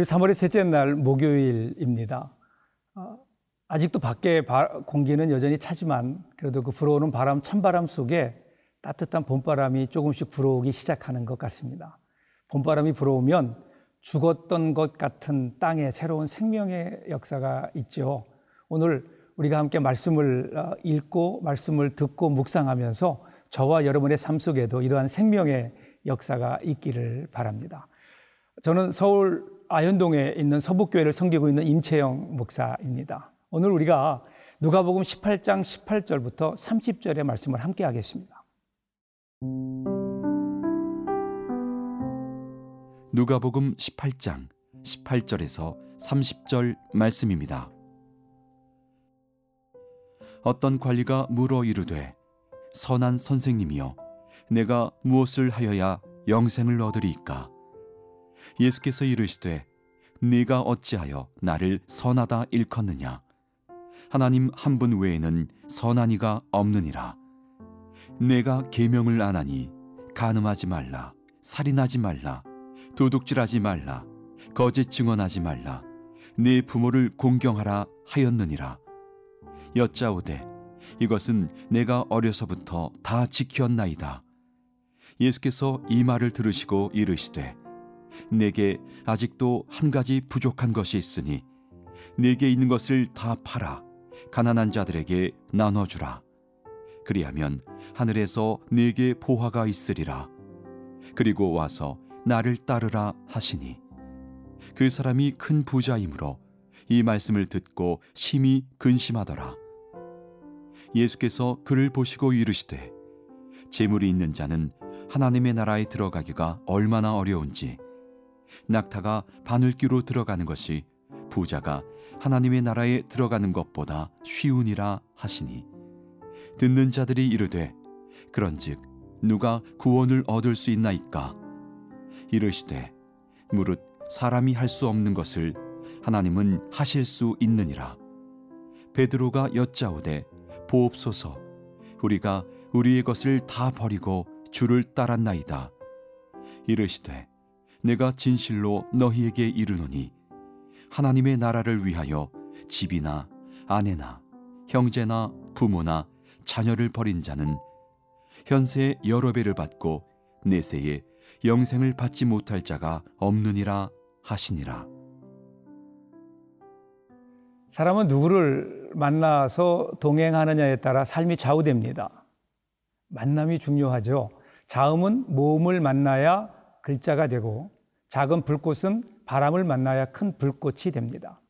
오늘 3월의 셋째 날 목요일입니다. 어, 아직도 밖에 공기는 여전히 차지만 그래도 그 불어오는 바람, 찬바람 속에 따뜻한 봄바람이 조금씩 불어오기 시작하는 것 같습니다. 봄바람이 불어오면 죽었던 것 같은 땅에 새로운 생명의 역사가 있죠. 오늘 우리가 함께 말씀을 어, 읽고 말씀을 듣고 묵상하면서 저와 여러분의 삶 속에도 이러한 생명의 역사가 있기를 바랍니다. 저는 서울 아현동에 있는 서북교회를 섬기고 있는 임채영 목사입니다. 오늘 우리가 누가복음 18장 18절부터 30절의 말씀을 함께 하겠습니다. 누가복음 18장 18절에서 30절 말씀입니다. 어떤 관리가 물어 이르되 선한 선생님이여 내가 무엇을 하여야 영생을 얻으리이까 예수께서 이르시되 네가 어찌하여 나를 선하다 일컫느냐? 하나님 한 분 외에는 선한 이가 없느니라. 내가 계명을 안 하니 간음하지 말라 살인하지 말라 도둑질하지 말라 거짓 증언하지 말라 네 부모를 공경하라 하였느니라. 여짜오되 이것은 내가 어려서부터 다 지켰나이다. 예수께서 이 말을 들으시고 이르시되 내게 아직도 한 가지 부족한 것이 있으니 내게 있는 것을 다 팔아 가난한 자들에게 나눠 주라. 그리하면 하늘에서 내게 보화가 있으리라. 그리고 와서 나를 따르라 하시니 그 사람이 큰 부자이므로 이 말씀을 듣고 심히 근심하더라. 예수께서 그를 보시고 이르시되 재물이 있는 자는 하나님의 나라에 들어가기가 얼마나 어려운지 낙타가 바늘귀로 들어가는 것이 부자가 하나님의 나라에 들어가는 것보다 쉬우니라 하시니. 듣는 자들이 이르되 그런즉 누가 구원을 얻을 수 있나이까? 이르시되 무릇 사람이 할 수 없는 것을 하나님은 하실 수 있느니라. 베드로가 여짜오되 보옵소서. 우리가 우리의 것을 다 버리고 주를 따랐나이다. 이르시되 내가 진실로 너희에게 이르노니 하나님의 나라를 위하여 집이나 아내나 형제나 부모나 자녀를 버린 자는 현세의 여러 배를 받고 내세에 영생을 받지 못할 자가 없느니라 하시니라. 사람은 누구를 만나서 동행하느냐에 따라 삶이 좌우됩니다. 만남이 중요하죠. 자음은 몸을 만나야 글자가 되고 작은 불꽃은 바람을 만나야 큰 불꽃이 됩니다.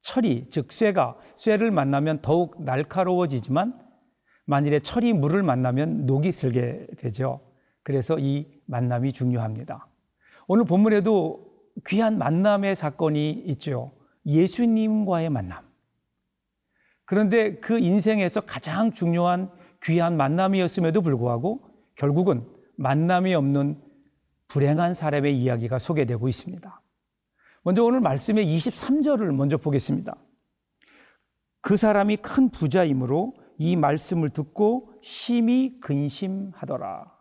철이, 즉 쇠가 쇠를 만나면 더욱 날카로워지지만 만일에 철이 물을 만나면 녹이 슬게 되죠. 그래서 이 만남이 중요합니다. 오늘 본문에도 귀한 만남의 사건이 있죠. 예수님과의 만남. 그런데 그 인생에서 가장 중요한 귀한 만남이었음에도 불구하고 결국은 만남이 없는 불행한 사람의 이야기가 소개되고 있습니다. 먼저 오늘 말씀의 23절을 먼저 보겠습니다. 그 사람이 큰 부자이므로 이 말씀을 듣고 심히 근심하더라.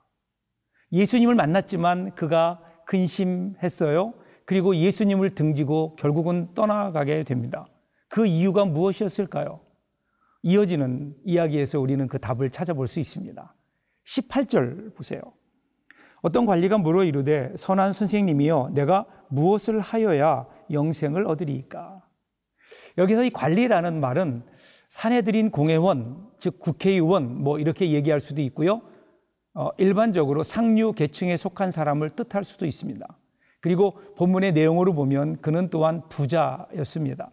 예수님을 만났지만 그가 근심했어요. 그리고 예수님을 등지고 결국은 떠나가게 됩니다. 그 이유가 무엇이었을까요? 이어지는 이야기에서 우리는 그 답을 찾아볼 수 있습니다. 18절 보세요. 어떤 관리가 물어 이르되 선한 선생님이여 내가 무엇을 하여야 영생을 얻으리까? 여기서 이 관리라는 말은 사내들인 공회원, 즉 국회의원 뭐 이렇게 얘기할 수도 있고요. 어, 일반적으로 상류 계층에 속한 사람을 뜻할 수도 있습니다. 그리고 본문의 내용으로 보면 그는 또한 부자였습니다.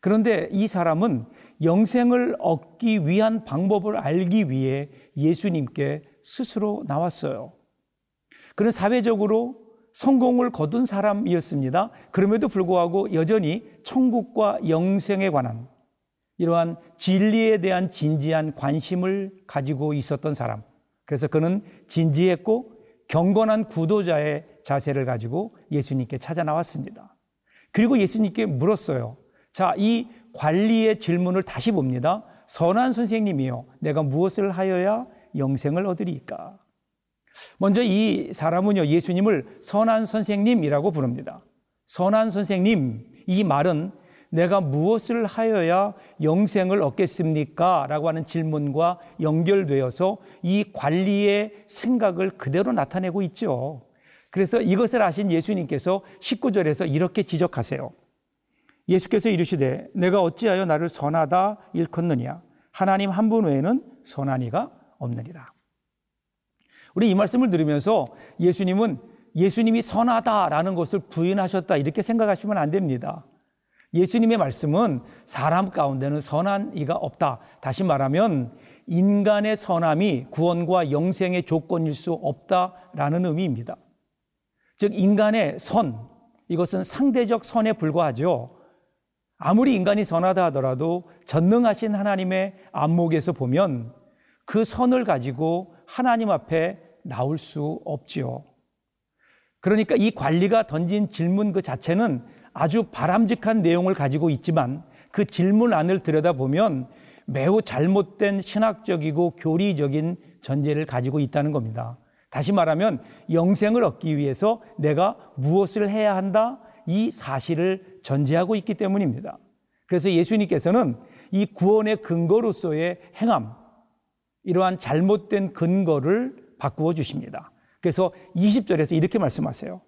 그런데 이 사람은 영생을 얻기 위한 방법을 알기 위해 예수님께 스스로 나왔어요. 그는 사회적으로 성공을 거둔 사람이었습니다. 그럼에도 불구하고 여전히 천국과 영생에 관한 이러한 진리에 대한 진지한 관심을 가지고 있었던 사람. 그래서 그는 진지했고 경건한 구도자의 자세를 가지고 예수님께 찾아 나왔습니다. 그리고 예수님께 물었어요. 자, 이 관리의 질문을 다시 봅니다. 선한 선생님이요. 내가 무엇을 하여야 영생을 얻으리까? 먼저 이 사람은요, 예수님을 선한 선생님이라고 부릅니다. 선한 선생님, 이 말은 내가 무엇을 하여야 영생을 얻겠습니까? 라고 하는 질문과 연결되어서 이 관리의 생각을 그대로 나타내고 있죠. 그래서 이것을 아신 예수님께서 19절에서 이렇게 지적하세요. 예수께서 이르시되 내가 어찌하여 나를 선하다 일컫느냐 하나님 한 분 외에는 선한 이가 없느니라. 우리 이 말씀을 들으면서 예수님은 예수님이 선하다라는 것을 부인하셨다 이렇게 생각하시면 안 됩니다. 예수님의 말씀은 사람 가운데는 선한 이가 없다. 다시 말하면 인간의 선함이 구원과 영생의 조건일 수 없다라는 의미입니다. 즉 인간의 선 이것은 상대적 선에 불과하죠. 아무리 인간이 선하다 하더라도 전능하신 하나님의 안목에서 보면 그 선을 가지고 하나님 앞에 나올 수 없지요. 그러니까 이 관리가 던진 질문 그 자체는 아주 바람직한 내용을 가지고 있지만 그 질문 안을 들여다보면 매우 잘못된 신학적이고 교리적인 전제를 가지고 있다는 겁니다. 다시 말하면 영생을 얻기 위해서 내가 무엇을 해야 한다? 이 사실을 전제하고 있기 때문입니다. 그래서 예수님께서는 이 구원의 근거로서의 행함, 이러한 잘못된 근거를 바꾸어 주십니다. 그래서 20절에서 이렇게 말씀하세요.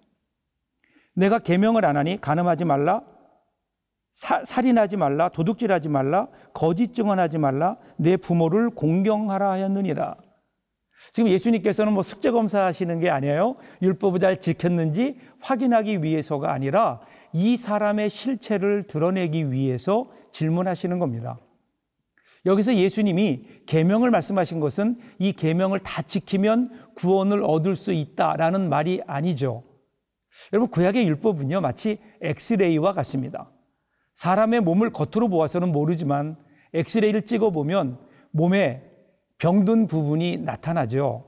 내가 계명을 안 하니 간음하지 말라, 사, 살인하지 말라, 도둑질하지 말라, 거짓 증언하지 말라, 내 부모를 공경하라 하였느니라. 지금 예수님께서는 뭐 숙제 검사하시는 게 아니에요. 율법을 잘 지켰는지 확인하기 위해서가 아니라 이 사람의 실체를 드러내기 위해서 질문하시는 겁니다. 여기서 예수님이 계명을 말씀하신 것은 이 계명을 다 지키면 구원을 얻을 수 있다라는 말이 아니죠. 여러분 구약의 율법은요 마치 엑스레이와 같습니다. 사람의 몸을 겉으로 보아서는 모르지만 엑스레이를 찍어 보면 몸에 병든 부분이 나타나죠.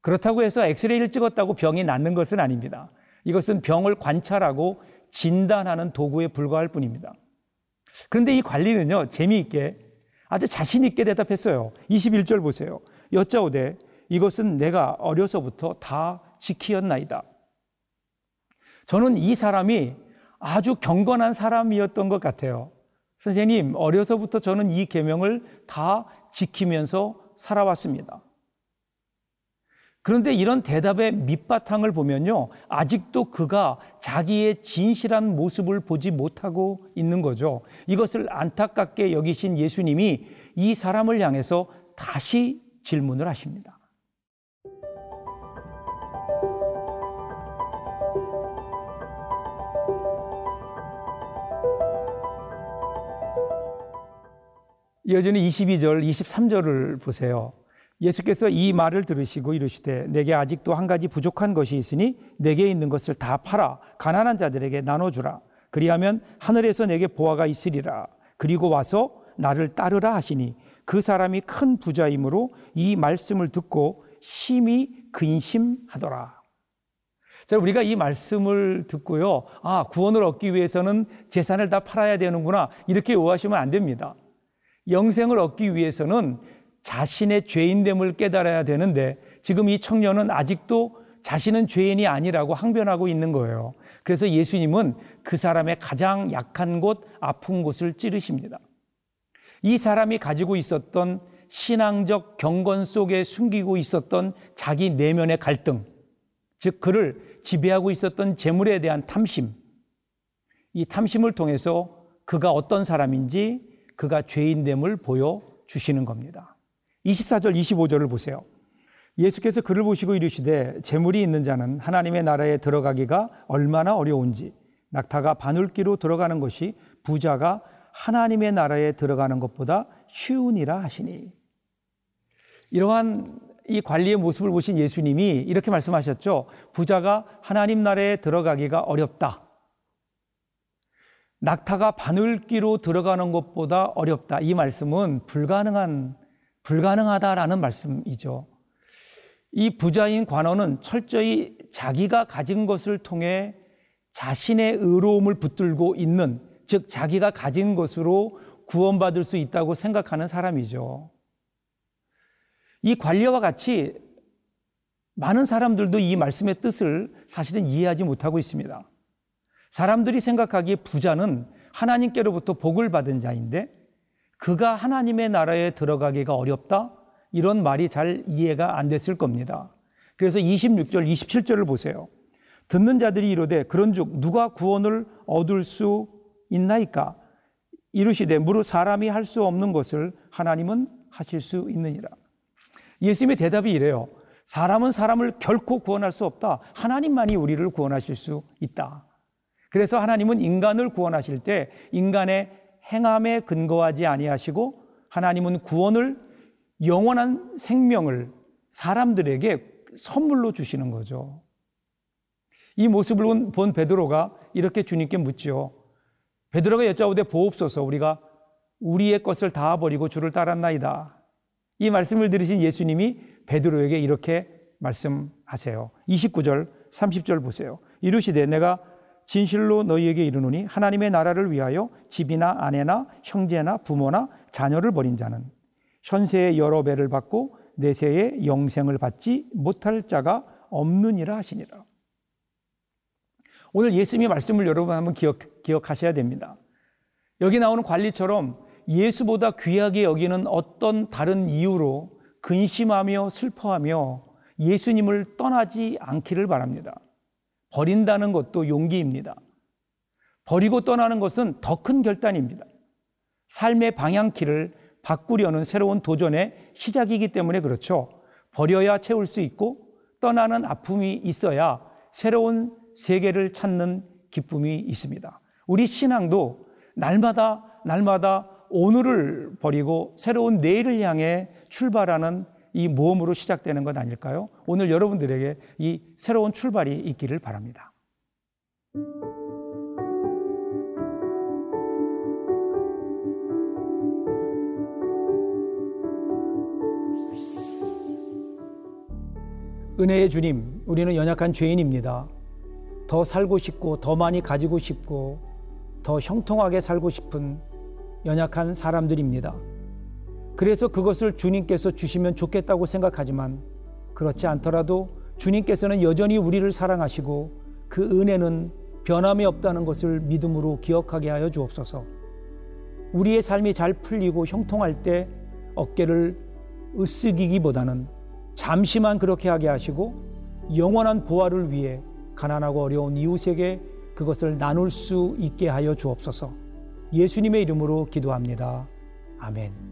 그렇다고 해서 엑스레이를 찍었다고 병이 낫는 것은 아닙니다. 이것은 병을 관찰하고 진단하는 도구에 불과할 뿐입니다. 그런데 이 관리는요, 재미있게 아주 자신 있게 대답했어요. 21절 보세요. 여짜오되 이것은 내가 어려서부터 다 지키었나이다. 저는 이 사람이 아주 경건한 사람이었던 것 같아요. 선생님, 어려서부터 저는 이 계명을 다 지키면서 살아왔습니다. 그런데 이런 대답의 밑바탕을 보면요. 아직도 그가 자기의 진실한 모습을 보지 못하고 있는 거죠. 이것을 안타깝게 여기신 예수님이 이 사람을 향해서 다시 질문을 하십니다. 여전히 22절, 23절을 보세요. 예수께서 이 말을 들으시고 이르시되 내게 아직도 한 가지 부족한 것이 있으니 내게 있는 것을 다 팔아 가난한 자들에게 나눠주라. 그리하면 하늘에서 내게 보화가 있으리라. 그리고 와서 나를 따르라 하시니 그 사람이 큰 부자이므로 이 말씀을 듣고 심히 근심하더라. 자, 우리가 이 말씀을 듣고요. 아, 구원을 얻기 위해서는 재산을 다 팔아야 되는구나. 이렇게 오하시면 안 됩니다. 영생을 얻기 위해서는 자신의 죄인됨을 깨달아야 되는데 지금 이 청년은 아직도 자신은 죄인이 아니라고 항변하고 있는 거예요. 그래서 예수님은 그 사람의 가장 약한 곳, 아픈 곳을 찌르십니다. 이 사람이 가지고 있었던 신앙적 경건 속에 숨기고 있었던 자기 내면의 갈등, 즉 그를 지배하고 있었던 재물에 대한 탐심, 이 탐심을 통해서 그가 어떤 사람인지 그가 죄인됨을 보여 주시는 겁니다. 24절 25절을 보세요. 예수께서 그를 보시고 이르시되 재물이 있는 자는 하나님의 나라에 들어가기가 얼마나 어려운지 낙타가 바늘기로 들어가는 것이 부자가 하나님의 나라에 들어가는 것보다 쉬우니라 하시니 이러한 이 관리의 모습을 보신 예수님이 이렇게 말씀하셨죠. 부자가 하나님 나라에 들어가기가 어렵다. 낙타가 바늘기로 들어가는 것보다 어렵다. 이 말씀은 불가능한 불가능하다라는 말씀이죠. 이 부자인 관원은 철저히 자기가 가진 것을 통해 자신의 의로움을 붙들고 있는, 즉, 자기가 가진 것으로 구원받을 수 있다고 생각하는 사람이죠. 이 관리와 같이 많은 사람들도 이 말씀의 뜻을 사실은 이해하지 못하고 있습니다. 사람들이 생각하기에 부자는 하나님께로부터 복을 받은 자인데 그가 하나님의 나라에 들어가기가 어렵다? 이런 말이 잘 이해가 안 됐을 겁니다. 그래서 26절, 27절을 보세요. 듣는 자들이 이르되 그런즉 누가 구원을 얻을 수 있나이까? 이르시되 무릇 사람이 할 수 없는 것을 하나님은 하실 수 있느니라. 예수님의 대답이 이래요. 사람은 사람을 결코 구원할 수 없다. 하나님만이 우리를 구원하실 수 있다. 그래서 하나님은 인간을 구원하실 때 인간의 행함에 근거하지 아니하시고 하나님은 구원을 영원한 생명을 사람들에게 선물로 주시는 거죠. 이 모습을 본 베드로가 이렇게 주님께 묻죠. 베드로가 여짜오되 보옵소서 우리가 우리의 것을 다 버리고 주를 따랐나이다. 이 말씀을 들으신 예수님이 베드로에게 이렇게 말씀하세요. 29절, 30절 보세요. 이르시되 내가 진실로 너희에게 이르노니 하나님의 나라를 위하여 집이나 아내나 형제나 부모나 자녀를 버린 자는 현세의 여러 배를 받고 내세의 영생을 받지 못할 자가 없느니라 하시니라. 오늘 예수님의 말씀을 여러분 한번 기억, 기억하셔야 됩니다. 여기 나오는 관리처럼 예수보다 귀하게 여기는 어떤 다른 이유로 근심하며 슬퍼하며 예수님을 떠나지 않기를 바랍니다. 버린다는 것도 용기입니다. 버리고 떠나는 것은 더 큰 결단입니다. 삶의 방향키를 바꾸려는 새로운 도전의 시작이기 때문에 그렇죠. 버려야 채울 수 있고 떠나는 아픔이 있어야 새로운 세계를 찾는 기쁨이 있습니다. 우리 신앙도 날마다 날마다 오늘을 버리고 새로운 내일을 향해 출발하는 이 모험으로 시작되는 것 아닐까요? 오늘 여러분들에게 이 새로운 출발이 있기를 바랍니다. 은혜의 주님, 우리는 연약한 죄인입니다. 더 살고 싶고, 더 많이 가지고 싶고, 더 형통하게 살고 싶은 연약한 사람들입니다. 그래서 그것을 주님께서 주시면 좋겠다고 생각하지만 그렇지 않더라도 주님께서는 여전히 우리를 사랑하시고 그 은혜는 변함이 없다는 것을 믿음으로 기억하게 하여 주옵소서. 우리의 삶이 잘 풀리고 형통할 때 어깨를 으쓱이기보다는 잠시만 그렇게 하게 하시고 영원한 보화를 위해 가난하고 어려운 이웃에게 그것을 나눌 수 있게 하여 주옵소서. 예수님의 이름으로 기도합니다. 아멘.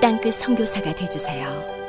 땅끝 성교사가 되주세요